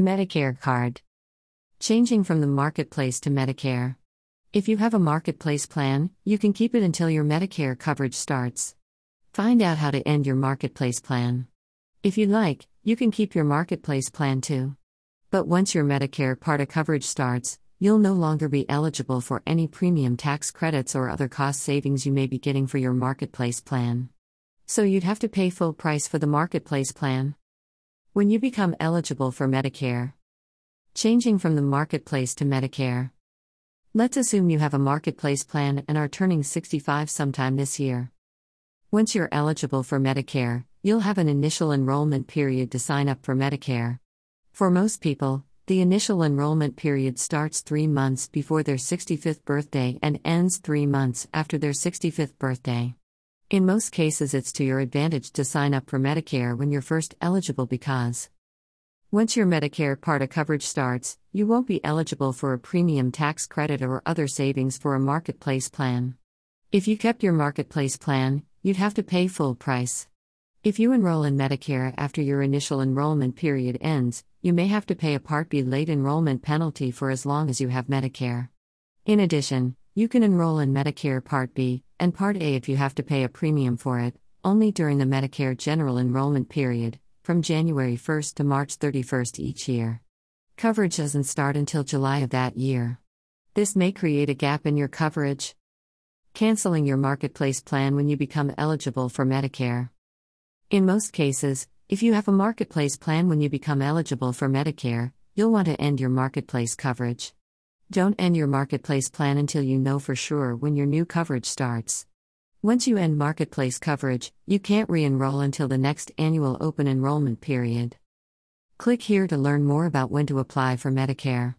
Medicare card. Changing from the marketplace to Medicare. If you have a marketplace plan, you can keep it until your Medicare coverage starts. Find out how to end your marketplace plan. If you like, you can keep your marketplace plan too. But once your Medicare Part A coverage starts, you'll no longer be eligible for any premium tax credits or other cost savings you may be getting for your marketplace plan. So you'd have to pay full price for the marketplace plan. When you become eligible for Medicare, changing from the marketplace to Medicare. Let's assume you have a marketplace plan and are turning 65 sometime this year. Once you're eligible for Medicare, you'll have an initial enrollment period to sign up for Medicare. For most people, the initial enrollment period starts three months before their 65th birthday and ends three months after their 65th birthday. In most cases, it's to your advantage to sign up for Medicare when you're first eligible because once your Medicare Part A coverage starts, you won't be eligible for a premium tax credit or other savings for a marketplace plan. If you kept your marketplace plan, you'd have to pay full price. If you enroll in Medicare after your initial enrollment period ends, you may have to pay a Part B late enrollment penalty for as long as you have Medicare. In addition, you can enroll in Medicare Part B and Part A if you have to pay a premium for it, only during the Medicare General Enrollment period, from January 1 to March 31 each year. Coverage doesn't start until July of that year. This may create a gap in your coverage. Canceling your marketplace plan when you become eligible for Medicare. In most cases, if you have a marketplace plan when you become eligible for Medicare, you'll want to end your marketplace coverage. Don't end your marketplace plan until you know for sure when your new coverage starts. Once you end marketplace coverage, you can't re enroll until the next annual open enrollment period. Click here to learn more about when to apply for Medicare.